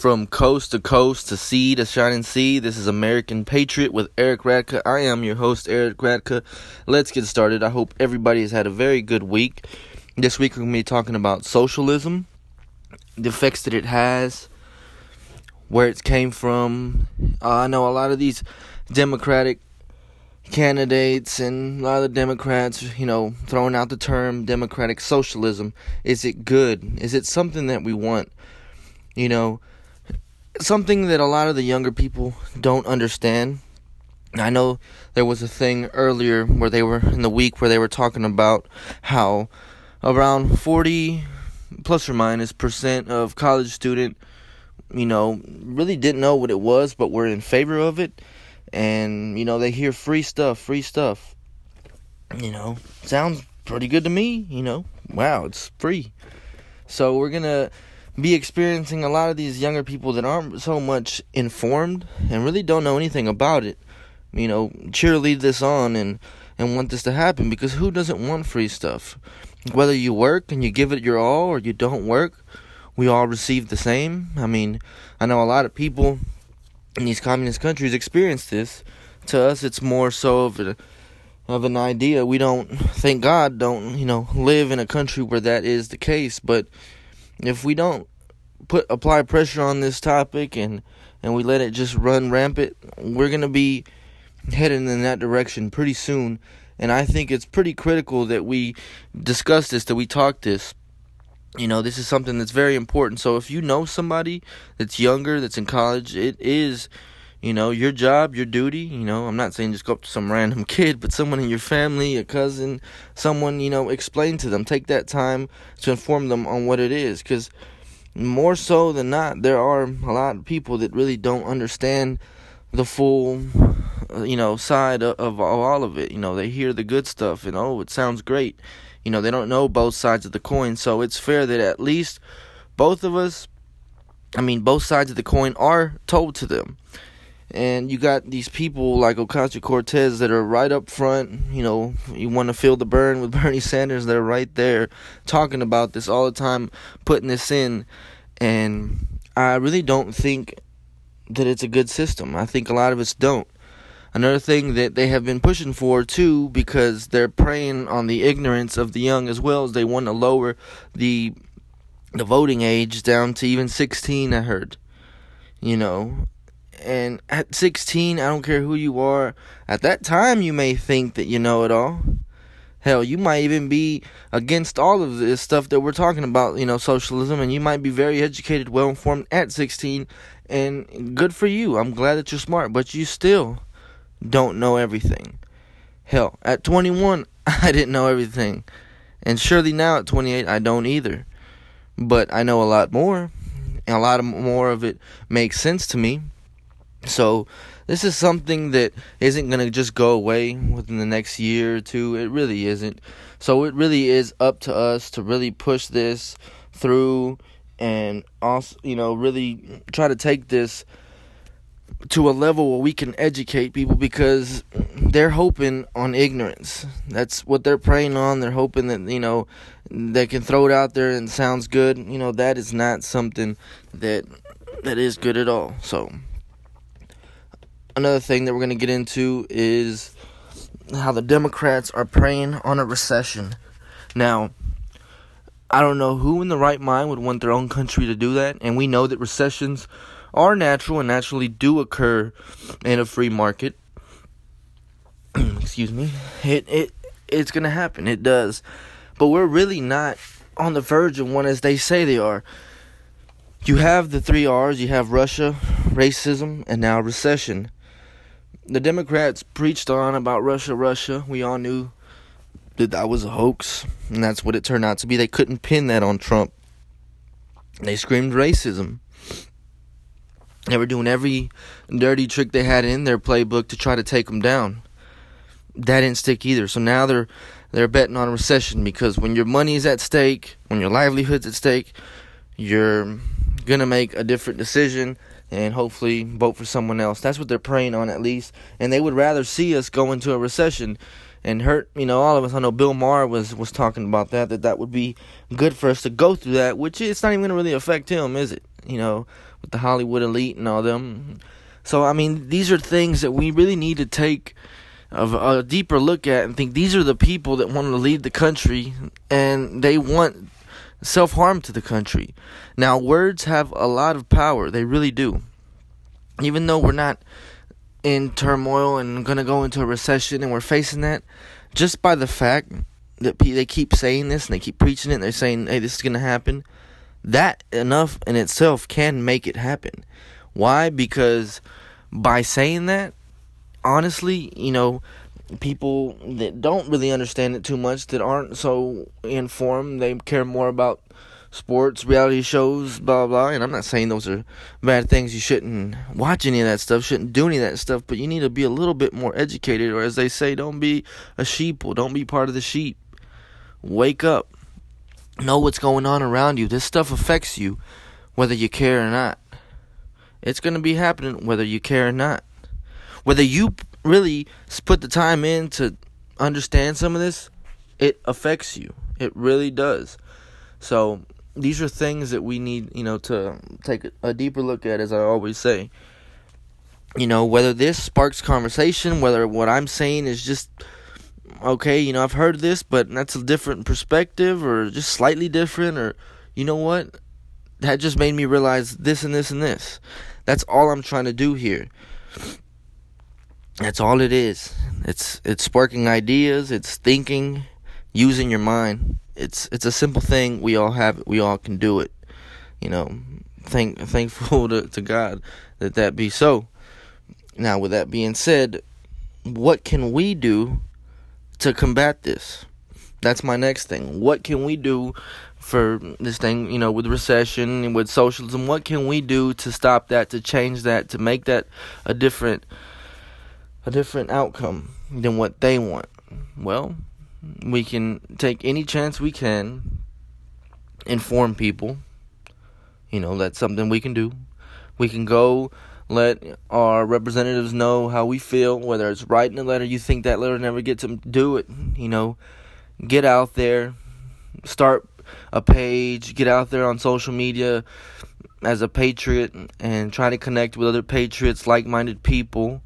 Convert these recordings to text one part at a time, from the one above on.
From coast to coast to sea to shining sea, this is American Patriot with Eric Radka. I am your host, Eric Radka. Let's get started. I hope everybody has had a very good week. This week we're going to be talking about socialism, the effects that it has, where it came from. Uh, I know a lot of these Democratic candidates and a lot of the Democrats, you know, throwing out the term democratic socialism. Is it good? Is it something that we want? You know, something that a lot of the younger people don't understand. I know there was a thing earlier where they were in the week where they were talking about how around 40 plus or minus percent of college student you know really didn't know what it was but were in favor of it and you know they hear free stuff free stuff you know sounds pretty good to me you know wow it's free so we're to be experiencing a lot of these younger people that aren't so much informed and really don't know anything about it. You know, cheerlead this on and and want this to happen because who doesn't want free stuff? Whether you work and you give it your all or you don't work, we all receive the same. I mean, I know a lot of people in these communist countries experience this. To us, it's more so of a, of an idea. We don't, thank God, don't you know, live in a country where that is the case. But if we don't put apply pressure on this topic and and we let it just run rampant, we're going to be heading in that direction pretty soon. And I think it's pretty critical that we discuss this, that we talk this. You know, this is something that's very important. So if you know somebody that's younger, that's in college, it is, you know, your job, your duty. You know, I'm not saying just go up to some random kid, but someone in your family, a cousin, someone, you know, explain to them. Take that time to inform them on what it is. Because more so than not, there are a lot of people that really don't understand the full, uh, you know, side of, of all of it. You know, they hear the good stuff and oh, it sounds great. You know, they don't know both sides of the coin, so it's fair that at least both of us, I mean, both sides of the coin are told to them. And you got these people like Ocasio Cortez that are right up front. You know, you want to feel the burn with Bernie Sanders. They're right there talking about this all the time, putting this in. And I really don't think that it's a good system. I think a lot of us don't. Another thing that they have been pushing for too, because they're preying on the ignorance of the young as well as they want to lower the the voting age down to even 16. I heard, you know, and at 16, I don't care who you are, at that time you may think that you know it all. Hell, you might even be against all of this stuff that we're talking about, you know, socialism, and you might be very educated, well informed at 16, and good for you. I'm glad that you're smart, but you still don't know everything. Hell, at 21, I didn't know everything. And surely now at 28, I don't either. But I know a lot more, and a lot more of it makes sense to me. So this is something that isn't going to just go away within the next year or two. It really isn't. So it really is up to us to really push this through and also, you know, really try to take this to a level where we can educate people because they're hoping on ignorance. That's what they're preying on. They're hoping that, you know, they can throw it out there and sounds good. You know, that is not something that that is good at all. So another thing that we're going to get into is how the Democrats are preying on a recession. Now, I don't know who in the right mind would want their own country to do that, and we know that recessions are natural and naturally do occur in a free market. Excuse me. It it it's to happen. It does. But we're really not on the verge of one as they say they are. You have the 3 Rs, you have Russia, racism, and now recession the Democrats preached on about Russia, Russia. We all knew that that was a hoax, and that's what it turned out to be. They couldn't pin that on Trump. They screamed racism. They were doing every dirty trick they had in their playbook to try to take them down. That didn't stick either. So now they're they're betting on a recession because when your money is at stake, when your livelihood's at stake, you're gonna make a different decision and hopefully vote for someone else. That's what they're preying on at least. And they would rather see us go into a recession. and hurt you know all of us. I know Bill Maher was was talking about that that that would be good for us to go through that, which it's not even going to really affect him, is it? You know, with the Hollywood elite and all them. So I mean, these are things that we really need to take of a deeper look at and think these are the people that want to lead the country and they want self harm to the country. Now, words have a lot of power, they really do. Even though we're not in turmoil and going to go into a recession and we're facing that, just by the fact that they keep saying this and they keep preaching it and they're saying, hey, this is going to happen, that enough in itself can make it happen. Why? Because by saying that, honestly, you know, people that don't really understand it too much, that aren't so informed, they care more about sports, reality shows, blah, blah, And I'm not saying those are bad things. You shouldn't watch any of that stuff, shouldn't do any of that stuff, but you need to be a little bit more educated, or as they say, don't be a sheep, or don't be part of the sheep. Wake up. Know what's going on around you. This stuff affects you, whether you care or not. It's going to be happening whether you care or not. Whether you really put the time in to understand some of this, it affects you. It really does. So these are things that we need, you know, to take a deeper look at, as I always say. You know, whether this sparks conversation, whether what I'm saying is just okay, you know, I've heard this, but that's a different perspective, or just slightly different, or you know what, that just made me realize this and this and this. That's all I'm trying to do here. That's all it is. It's it's sparking ideas, it's thinking, using your mind. It's it's a simple thing. We all have it. We all can do it. You know, thank thankful to, to God that that be so. Now, with that being said, what can we do to combat this? That's my next thing. What can we do for this thing, you know, with recession and with socialism? What can we do to stop that, to change that, to make that a different a different outcome than what they want. Well, we can take any chance we can, inform people. You know, that's something we can do. We can go let our representatives know how we feel, whether it's writing a letter, you think that letter never gets them, do it. You know, get out there, start a page, get out there on social media as a patriot and try to connect with other patriots, like minded people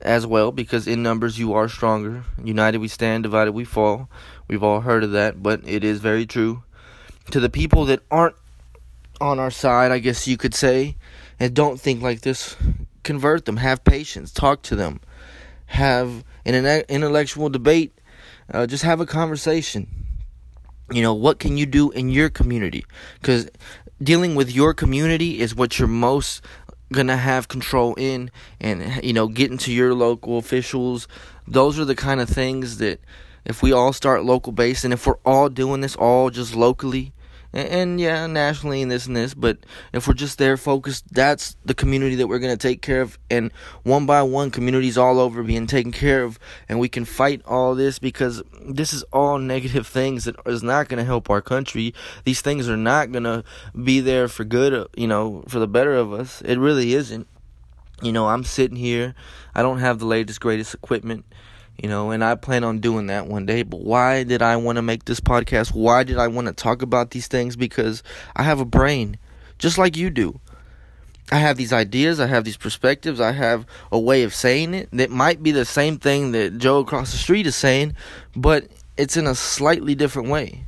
as well because in numbers you are stronger. United we stand, divided we fall. We've all heard of that, but it is very true. To the people that aren't on our side, I guess you could say, and don't think like this, convert them, have patience, talk to them, have an intellectual debate, uh, just have a conversation. You know, what can you do in your community? Because dealing with your community is what you're most gonna have control in and you know getting to your local officials. Those are the kind of things that if we all start local based and if we're all doing this all just locally and, and, yeah, nationally and this and this, but if we're just there focused, that's the community that we're going to take care of. And one by one, communities all over being taken care of, and we can fight all this because this is all negative things that is not going to help our country. These things are not going to be there for good, you know, for the better of us. It really isn't. You know, I'm sitting here, I don't have the latest, greatest equipment you know, and I plan on doing that one day. But why did I want to make this podcast? Why did I want to talk about these things? Because I have a brain, just like you do. I have these ideas, I have these perspectives, I have a way of saying it that might be the same thing that Joe across the street is saying, but it's in a slightly different way.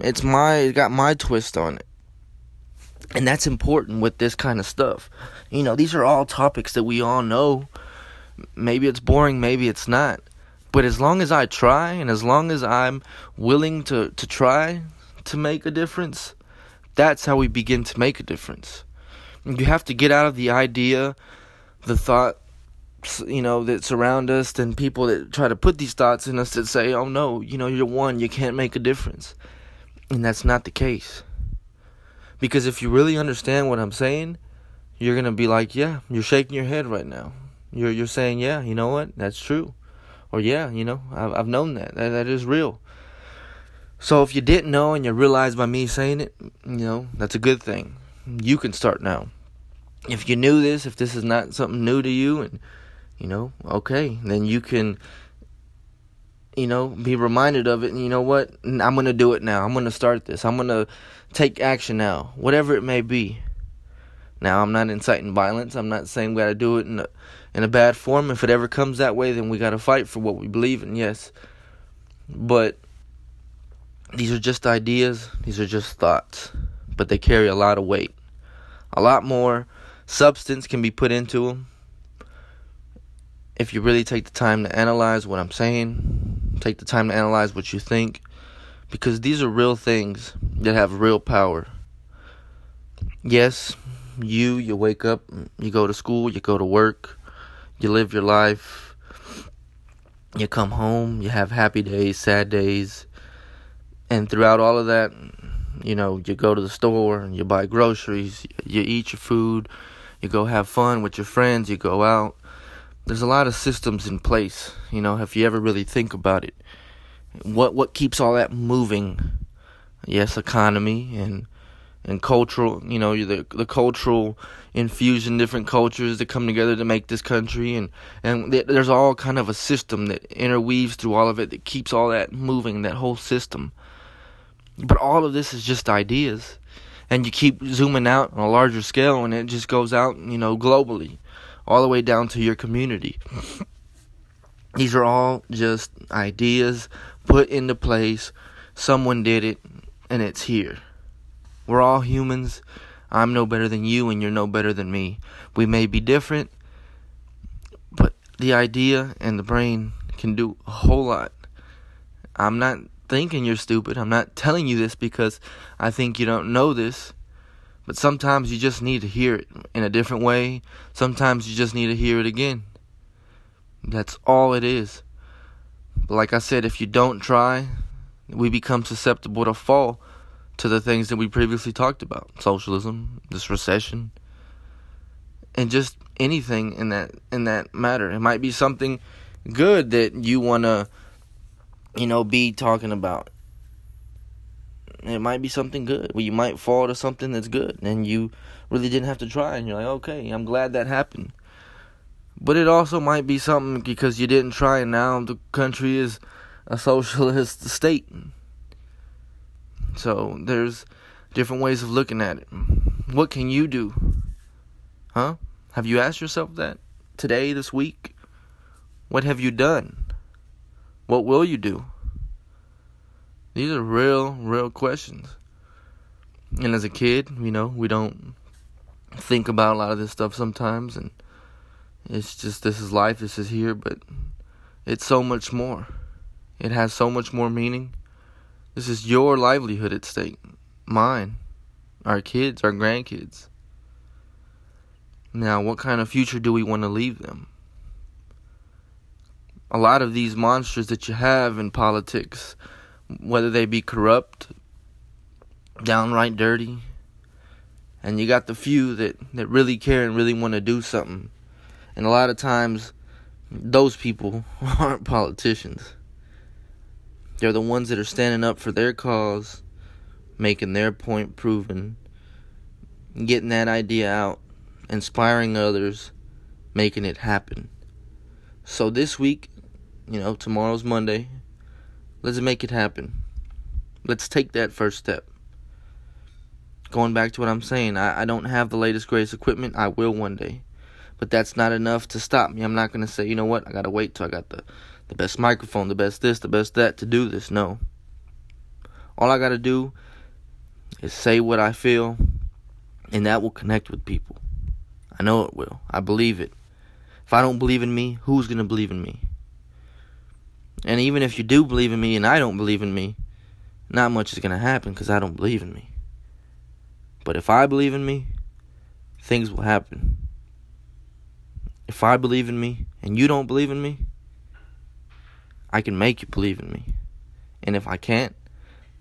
It's my it got my twist on it. And that's important with this kind of stuff. You know, these are all topics that we all know. Maybe it's boring, maybe it's not. But as long as I try and as long as I'm willing to, to try to make a difference, that's how we begin to make a difference. You have to get out of the idea, the thought, you know, that surround us and people that try to put these thoughts in us that say, oh no, you know, you're one, you can't make a difference. And that's not the case. Because if you really understand what I'm saying, you're going to be like, yeah, you're shaking your head right now. You're, you're saying, yeah, you know what? That's true. Or yeah, you know, I've, I've known that. that. That is real. So if you didn't know and you realized by me saying it, you know, that's a good thing. You can start now. If you knew this, if this is not something new to you and you know, okay, then you can you know, be reminded of it. And you know what? I'm going to do it now. I'm going to start this. I'm going to take action now, whatever it may be. Now, I'm not inciting violence. I'm not saying we got to do it in a, in a bad form. If it ever comes that way, then we got to fight for what we believe in, yes. But these are just ideas, these are just thoughts, but they carry a lot of weight. A lot more substance can be put into them if you really take the time to analyze what I'm saying, take the time to analyze what you think, because these are real things that have real power. Yes, you, you wake up, you go to school, you go to work, you live your life, you come home, you have happy days, sad days, and throughout all of that, you know, you go to the store and you buy groceries, you eat your food, you go have fun with your friends, you go out there's a lot of systems in place, you know, if you ever really think about it. What what keeps all that moving? Yes, economy and and cultural, you know, the the cultural infusion, different cultures that come together to make this country, and and there's all kind of a system that interweaves through all of it that keeps all that moving, that whole system. But all of this is just ideas, and you keep zooming out on a larger scale, and it just goes out, you know, globally all the way down to your community. These are all just ideas put into place. Someone did it, and it's here. We're all humans. I'm no better than you, and you're no better than me. We may be different, but the idea and the brain can do a whole lot. I'm not thinking you're stupid. I'm not telling you this because I think you don't know this. But sometimes you just need to hear it in a different way. Sometimes you just need to hear it again. That's all it is. But like I said, if you don't try, we become susceptible to fall to the things that we previously talked about socialism, this recession, and just anything in that in that matter. It might be something good that you want to you know be talking about it might be something good. Well, you might fall to something that's good, and you really didn't have to try, and you're like, okay, I'm glad that happened. But it also might be something because you didn't try, and now the country is a socialist state. So there's different ways of looking at it. What can you do? Huh? Have you asked yourself that today, this week? What have you done? What will you do? These are real, real questions. And as a kid, you know, we don't think about a lot of this stuff sometimes, and it's just this is life, this is here, but it's so much more. It has so much more meaning. This is your livelihood at stake, mine, our kids, our grandkids. Now, what kind of future do we want to leave them? A lot of these monsters that you have in politics whether they be corrupt, downright dirty, and you got the few that, that really care and really want to do something. And a lot of times, those people aren't politicians. They're the ones that are standing up for their cause, making their point proven, getting that idea out, inspiring others, making it happen. So this week, you know, tomorrow's Monday. Let's make it happen. Let's take that first step. Going back to what I'm saying, I, I don't have the latest, greatest equipment. I will one day. But that's not enough to stop me. I'm not to say, you know what, I got to wait till I got the, the best microphone, the best this, the best that to do this. No. All I got to do is say what I feel, and that will connect with people. I know it will. I believe it. If I don't believe in me, who's to believe in me? And even if you do believe in me and I don't believe in me, not much is going to happen because I don't believe in me. But if I believe in me, things will happen. If I believe in me and you don't believe in me, I can make you believe in me. And if I can't,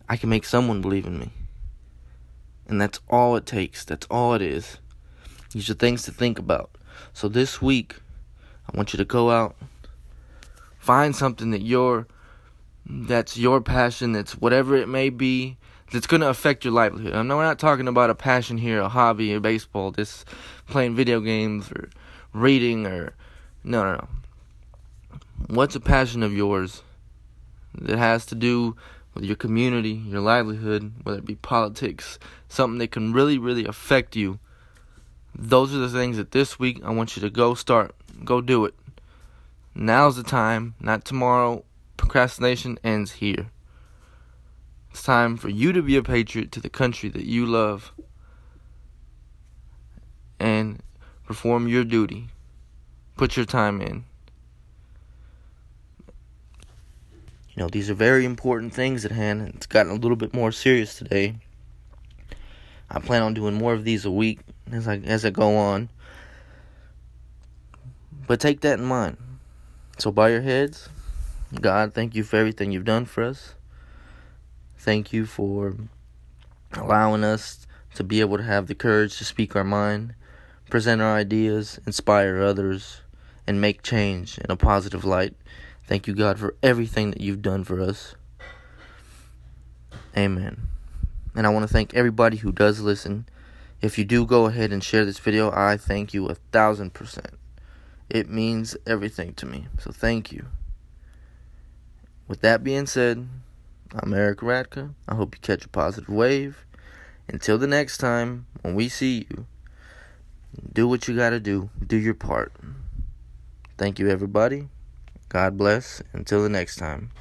I can make someone believe in me. And that's all it takes. That's all it is. These are things to think about. So this week, I want you to go out Find something that your that's your passion, that's whatever it may be, that's going to affect your livelihood. I know we're not talking about a passion here, a hobby, or baseball, just playing video games or reading or no, no, no. What's a passion of yours that has to do with your community, your livelihood, whether it be politics, something that can really, really affect you, those are the things that this week I want you to go start. Go do it. Now's the time, not tomorrow. Procrastination ends here. It's time for you to be a patriot to the country that you love and perform your duty. Put your time in. You know, these are very important things at hand. It's gotten a little bit more serious today. I plan on doing more of these a week as I as I go on. But take that in mind. So bow your heads. God, thank you for everything you've done for us. Thank you for allowing us to be able to have the courage to speak our mind, present our ideas, inspire others, and make change in a positive light. Thank you, God, for everything that you've done for us. Amen. And I want to thank everybody who does listen. If you do go ahead and share this video, I thank you a thousand percent. It means everything to me. So thank you. With that being said, I'm Eric Radka. I hope you catch a positive wave. Until the next time, when we see you, do what you gotta do. Do your part. Thank you, everybody. God bless. Until the next time.